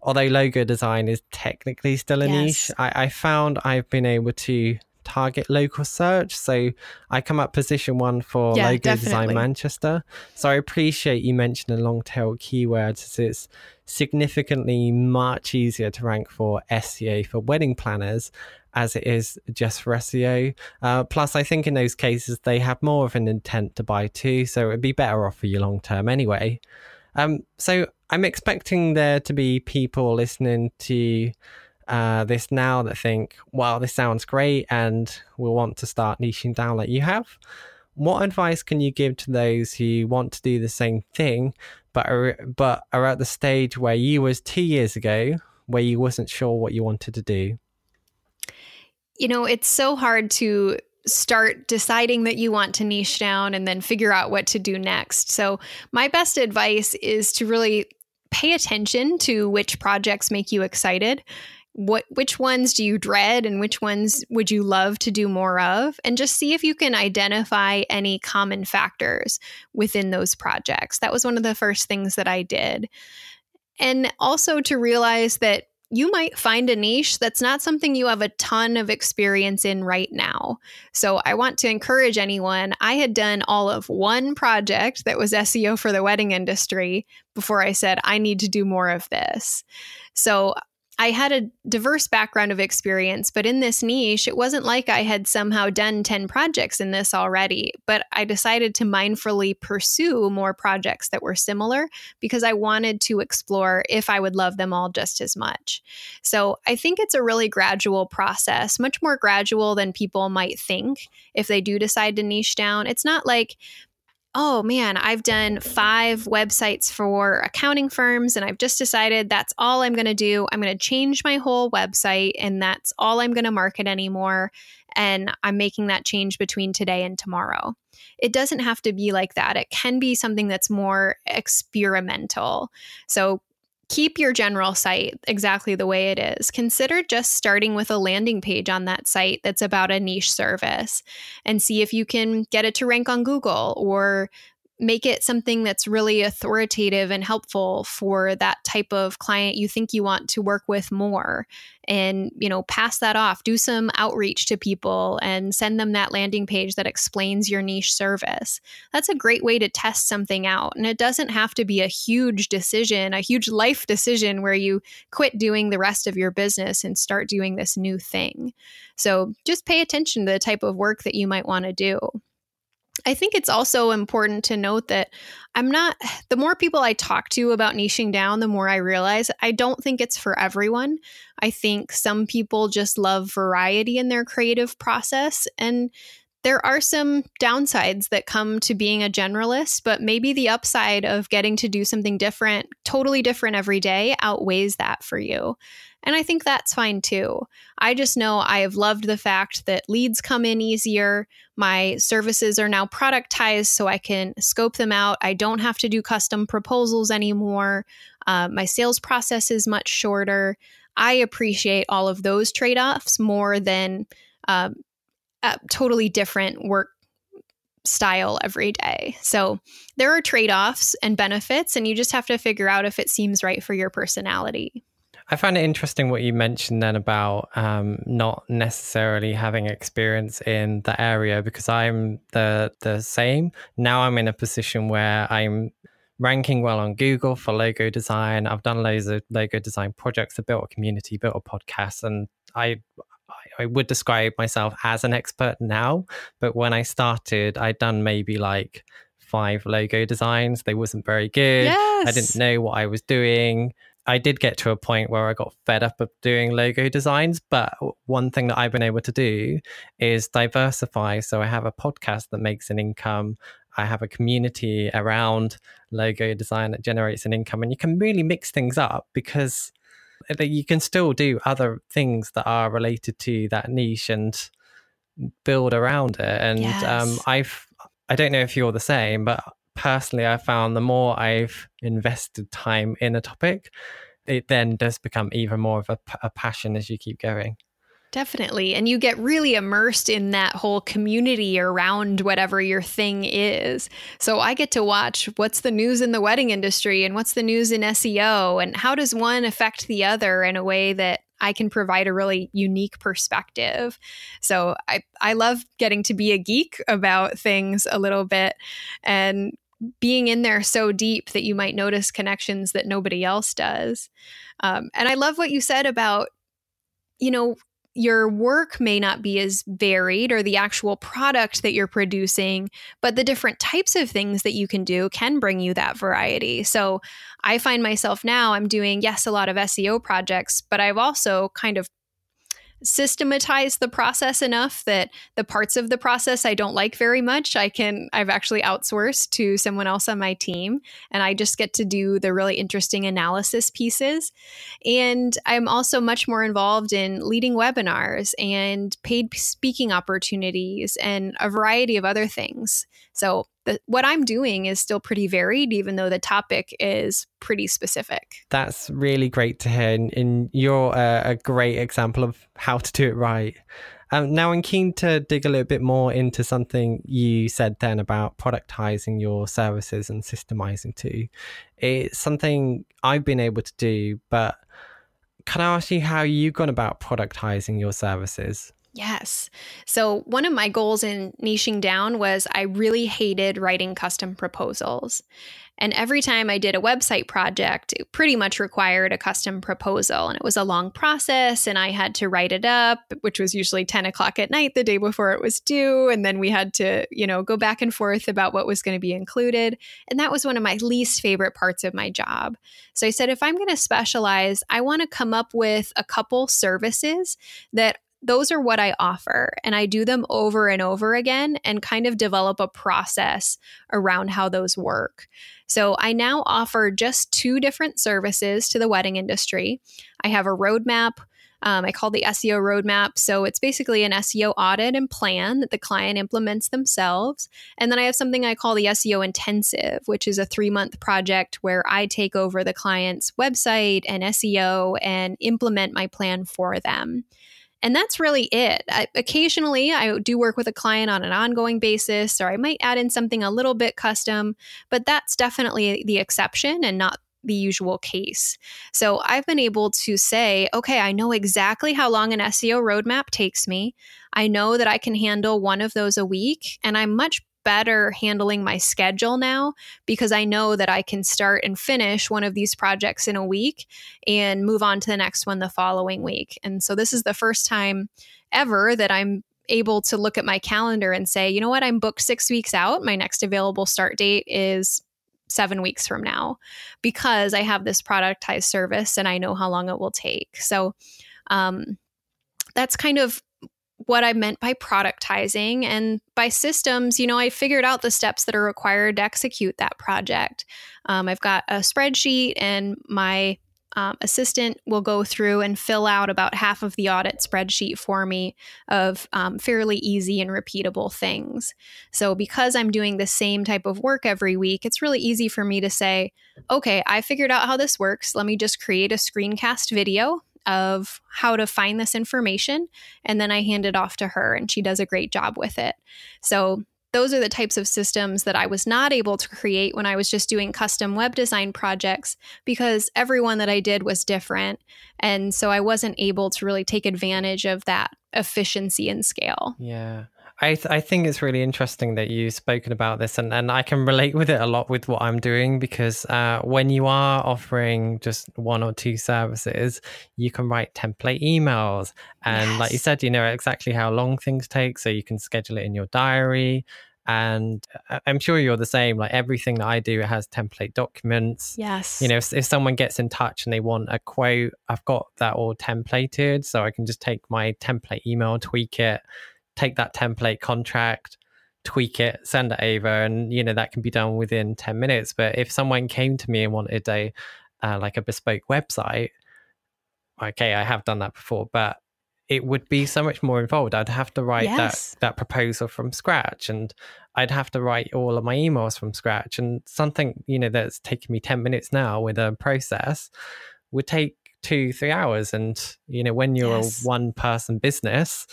although logo design is technically still a Yes. niche, I, I found I've been able to target local search. So I come up position one for Yeah, logo design. Manchester. So I appreciate you mentioning long tail keywords as it's significantly much easier to rank for SEO for wedding planners as it is just for SEO. Uh, plus, I think in those cases they have more of an intent to buy too, so it'd be better off for you long term anyway. Um, so I'm expecting there to be people listening to uh, this now that think, wow, this sounds great and will want to start niching down like you have. What advice can you give to those who want to do the same thing, but are, but are at the stage where you was two years ago, where you wasn't sure what you wanted to do? You know, it's so hard to start deciding that you want to niche down and then figure out what to do next. So, my best advice is to really pay attention to which projects make you excited. What which ones do you dread and which ones would you love to do more of and just see if you can identify any common factors within those projects. That was one of the first things that I did. And also to realize that you might find a niche that's not something you have a ton of experience in right now. So I want to encourage anyone. I had done all of one project that was SEO for the wedding industry before I said, I need to do more of this. So I had a diverse background of experience, but in this niche, it wasn't like I had somehow done 10 projects in this already. But I decided to mindfully pursue more projects that were similar because I wanted to explore if I would love them all just as much. So I think it's a really gradual process, much more gradual than people might think if they do decide to niche down. It's not like, oh man, I've done five websites for accounting firms and I've just decided that's all I'm going to do. I'm going to change my whole website and that's all I'm going to market anymore. And I'm making that change between today and tomorrow. It doesn't have to be like that. It can be something that's more experimental. So keep your general site exactly the way it is. Consider just starting with a landing page on that site that's about a niche service and see if you can get it to rank on Google or make it something that's really authoritative and helpful for that type of client you think you want to work with more. And you know pass that off. Do some outreach to people and send them that landing page that explains your niche service. That's a great way to test something out. And it doesn't have to be a huge decision a huge life decision where you quit doing the rest of your business and start doing this new thing. So just pay attention to the type of work that you might want to do I think it's also important to note that I'm not, the more people I talk to about niching down, the more I realize I don't think it's for everyone. I think some people just love variety in their creative process. And there are some downsides that come to being a generalist, but maybe the upside of getting to do something different, totally different every day, outweighs that for you. And I think that's fine too. I just know I have loved the fact that leads come in easier. My services are now productized so I can scope them out. I don't have to do custom proposals anymore. Uh, my sales process is much shorter. I appreciate all of those trade offs more than. Um, a totally different work style every day. So there are trade offs and benefits, and you just have to figure out if it seems right for your personality. I find it interesting what you mentioned then about um, not necessarily having experience in the area because I'm the the same. Now I'm in a position where I'm ranking well on Google for logo design. I've done loads of logo design projects. I built a community, built a podcast, and I I would describe myself as an expert now. But when I started, I'd done maybe like five logo designs. They wasn't very good. Yes. I didn't know what I was doing. I did get to a point where I got fed up of doing logo designs, but one thing that I've been able to do is diversify. So I have a podcast that makes an income. I have a community around logo design that generates an income, and you can really mix things up because you can still do other things that are related to that niche and build around it. And um, yes. um, I've I don't know if you're the same, but personally, I found the more I've invested time in a topic, it then does become even more of a, a passion as you keep going. Definitely. And you get really immersed in that whole community around whatever your thing is. So I get to watch what's the news in the wedding industry and what's the news in SEO and how does one affect the other in a way that I can provide a really unique perspective. So I, I love getting to be a geek about things a little bit and being in there so deep that you might notice connections that nobody else does. Um, and I love what you said about, you know, your work may not be as varied or the actual product that you're producing, but the different types of things that you can do can bring you that variety. So I find myself now, I'm doing, yes, a lot of SEO projects, but I've also kind of systematize the process enough that the parts of the process I don't like very much, I can I've actually outsourced to someone else on my team and I just get to do the really interesting analysis pieces. And I'm also much more involved in leading webinars and paid speaking opportunities and a variety of other things. So the, what I'm doing is still pretty varied, even though the topic is pretty specific. That's really great to hear. And, and you're a, a, great example of how to do it right. Um, now, I'm keen to dig a little bit more into something you said then about productizing your services and systemizing too. It's something I've been able to do, but can I ask you how you've gone about productizing your services? Yes. So, one of my goals in niching down was I really hated writing custom proposals. And every time I did a website project, it pretty much required a custom proposal. And it was a long process, and I had to write it up, which was usually 10 o'clock at night the day before it was due. And then we had to, you know, go back and forth about what was going to be included. And that was one of my least favorite parts of my job. So I said, if I'm going to specialize, I want to come up with a couple services that those are what I offer. And I do them over and over again and kind of develop a process around how those work. So I now offer just two different services to the wedding industry. I have a roadmap. Um, I call the SEO roadmap. So it's basically an SEO audit and plan that the client implements themselves. And then I have something I call the SEO intensive, which is a three month project where I take over the client's website and SEO and implement my plan for them. And that's really it. I, occasionally, I do work with a client on an ongoing basis, or I might add in something a little bit custom, but that's definitely the exception and not the usual case. So I've been able to say, okay, I know exactly how long an SEO roadmap takes me. I know that I can handle one of those a week, and I'm much better handling my schedule now because I know that I can start and finish one of these projects in a week and move on to the next one the following week. And so this is the first time ever that I'm able to look at my calendar and say, you know what, I'm booked six weeks out. My next available start date is seven weeks from now because I have this productized service and I know how long it will take. So, um, that's kind of what I meant by productizing and by systems, you know, I figured out the steps that are required to execute that project. Um, I've got a spreadsheet, and my um, assistant will go through and fill out about half of the audit spreadsheet for me of um, fairly easy and repeatable things. So, because I'm doing the same type of work every week, it's really easy for me to say, okay, I figured out how this works. Let me just create a screencast video of how to find this information. And then I hand it off to her, and she does a great job with it. So those are the types of systems that I was not able to create when I was just doing custom web design projects because everyone that I did was different. And so I wasn't able to really take advantage of that efficiency and scale. Yeah. I, th- I think it's really interesting that you've spoken about this, and, and I can relate with it a lot with what I'm doing because uh, when you are offering just one or two services, you can write template emails. And yes. like you said, you know exactly how long things take, so you can schedule it in your diary. And uh, I'm sure you're the same. Like everything that I do has template documents. Yes. You know, if, if someone gets in touch and they want a quote, I've got that all templated. So I can just take my template email, tweak it, take that template contract, tweak it, send it over, and you know that can be done within ten minutes. But if someone came to me and wanted a uh, like a bespoke website, okay, I have done that before, but it would be so much more involved. I'd have to write yes. that that proposal from scratch, and I'd have to write all of my emails from scratch. And something you know that's taking me ten minutes now with a process would take two three hours. And you know when you're yes. a one person business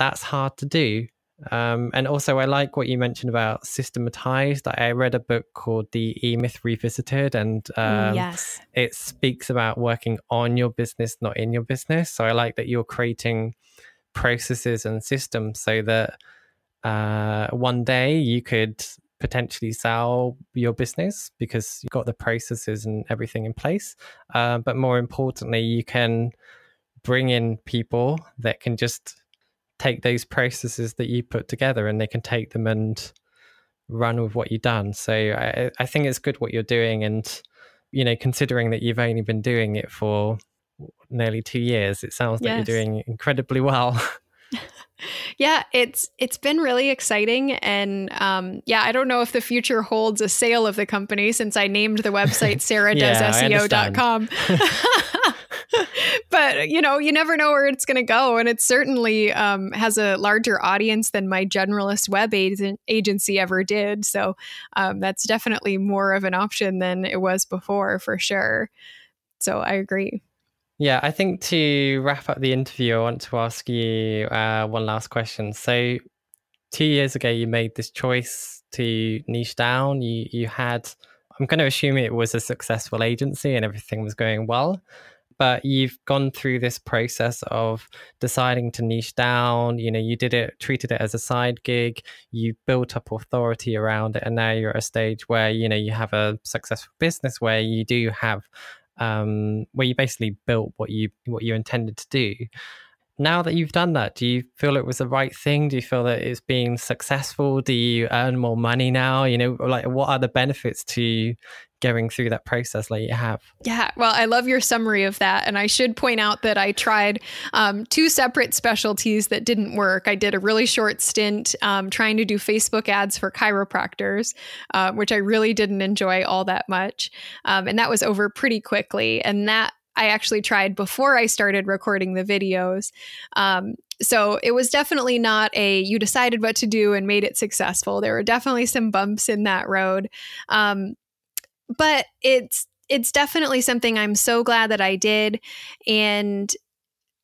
that's hard to do. Um, and also, I like what you mentioned about systematized. I read a book called The E Myth Revisited, and um, yes, it speaks about working on your business, not in your business. So I like that you're creating processes and systems so that uh, one day you could potentially sell your business because you've got the processes and everything in place. Uh, but more importantly, you can bring in people that can just take those processes that you put together and they can take them and run with what you've done. So I, I think it's good what you're doing. And, you know, considering that you've only been doing it for nearly two years, it sounds like yes. you're doing incredibly well. yeah, it's it's been really exciting, and um, yeah, I don't know if the future holds a sale of the company since I named the website saradoesseo.com. but you know, you never know where it's going to go, and it certainly um, has a larger audience than my generalist web agency ever did. So um, that's definitely more of an option than it was before, for sure. So I agree. Yeah, I think to wrap up the interview, I want to ask you uh, one last question. So, two years ago, you made this choice to niche down. You you had, I'm going to assume it was a successful agency and everything was going well but you've gone through this process of deciding to niche down you know you did it treated it as a side gig you built up authority around it and now you're at a stage where you know you have a successful business where you do have um, where you basically built what you what you intended to do now that you've done that, do you feel it was the right thing? Do you feel that it's been successful? Do you earn more money now? You know, like what are the benefits to going through that process like you have? Yeah, well, I love your summary of that. And I should point out that I tried um, two separate specialties that didn't work. I did a really short stint um, trying to do Facebook ads for chiropractors, uh, which I really didn't enjoy all that much. Um, and that was over pretty quickly. And that I actually tried before I started recording the videos. Um, so it was definitely not a you decided what to do and made it successful. There were definitely some bumps in that road. Um, but it's it's definitely something I'm so glad that I did. And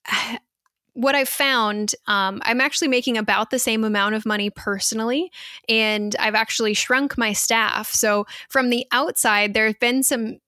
what I've found, um, I'm actually making about the same amount of money personally, and I've actually shrunk my staff. So from the outside, there have been some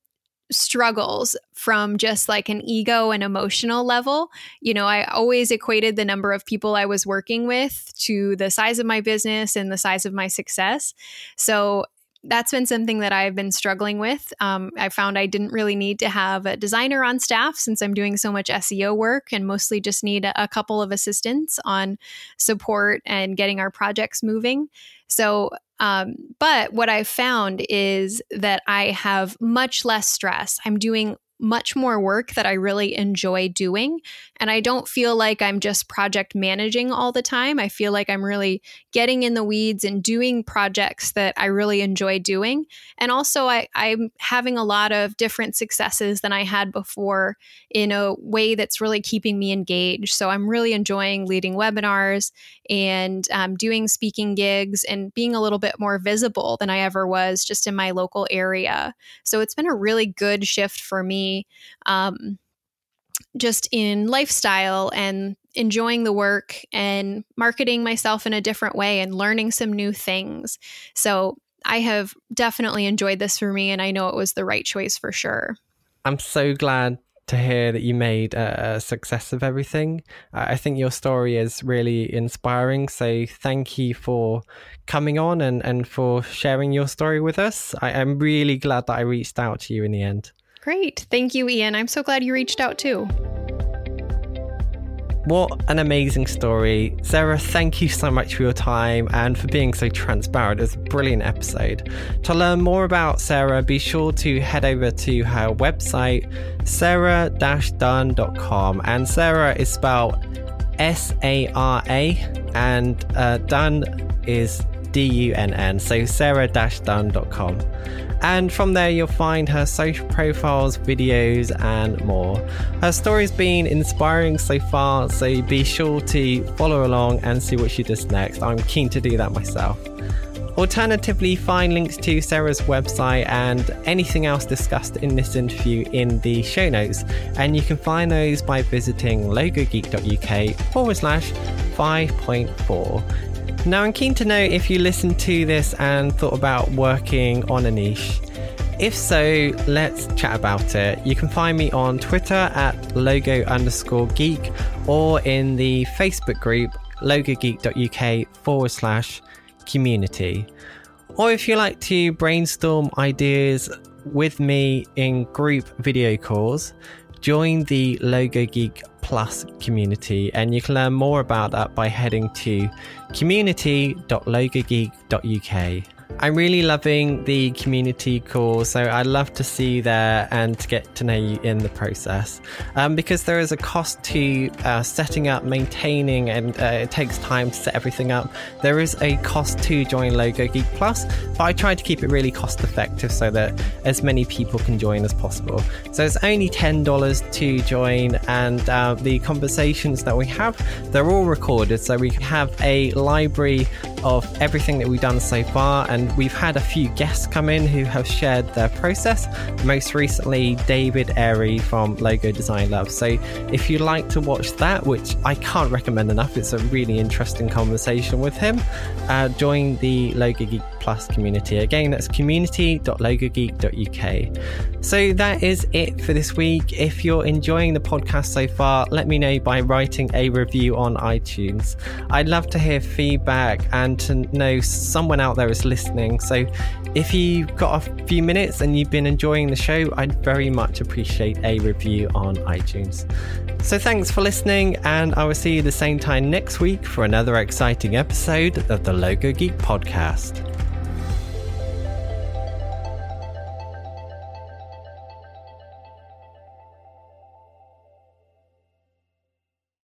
struggles from just like an ego and emotional level. You know, I always equated the number of people I was working with to the size of my business and the size of my success. So that's been something that I've been struggling with. Um, I found I didn't really need to have a designer on staff since I'm doing so much SEO work and mostly just need a, couple of assistants on support and getting our projects moving. So um, but what I've found is that I have much less stress. I'm doing much more work that I really enjoy doing. And I don't feel like I'm just project managing all the time. I feel like I'm really getting in the weeds and doing projects that I really enjoy doing. And also, I, I'm having a lot of different successes than I had before in a way that's really keeping me engaged. So I'm really enjoying leading webinars and um, doing speaking gigs and being a little bit more visible than I ever was just in my local area. So it's been a really good shift for me um, just in lifestyle and enjoying the work and marketing myself in a different way and learning some new things. So I have definitely enjoyed this for me, and I know it was the right choice for sure. I'm so glad to hear that you made a, success of everything. I think your story is really inspiring. So thank you for coming on and, and for sharing your story with us. I, I'm really glad that I reached out to you in the end. Great. Thank you, Ian. I'm so glad you reached out too. What an amazing story. Sara, thank you so much for your time and for being so transparent. It's a brilliant episode. To learn more about Sara, be sure to head over to her website, sara-dunn.com. And Sara is spelled S A R A, and uh, Dunn is D U N N. So sara-dunn.com. And from there, you'll find her social profiles, videos, and more. Her story's been inspiring so far, so be sure to follow along and see what she does next. I'm keen to do that myself. Alternatively, find links to Sara's website and anything else discussed in this interview in the show notes. And you can find those by visiting logogeek.uk forward slash 5.4. Now, I'm keen to know if you listened to this and thought about working on a niche. If so, let's chat about it. You can find me on Twitter at logo underscore geek or in the Facebook group logogeek.uk forward slash community. Or if you like to brainstorm ideas with me in group video calls, join the Logo Geek Plus community, and you can learn more about that by heading to community.logogeek.uk. I'm really loving the community call, so I'd love to see you there and to get to know you in the process. Um, because there is a cost to uh, setting up, maintaining, and uh, it takes time to set everything up. There is a cost to join Logo Geek Plus, but I try to keep it really cost effective so that as many people can join as possible. So it's only $10 to join, and uh, the conversations that we have, they're all recorded, so we have a library of everything that we've done so far and we've had a few guests come in who have shared their process. Most recently, David Airey from Logo Design Love. So if you'd like to watch that, which I can't recommend enough, it's a really interesting conversation with him, uh, join the Logo Geek Plus community. Again, that's community.logogeek.uk. So that is it for this week. If you're enjoying the podcast so far, let me know by writing a review on iTunes. I'd love to hear feedback and to know someone out there is listening. So if you've got a few minutes and you've been enjoying the show, I'd very much appreciate a review on iTunes. So thanks for listening, and I will see you the same time next week for another exciting episode of the Logo Geek podcast.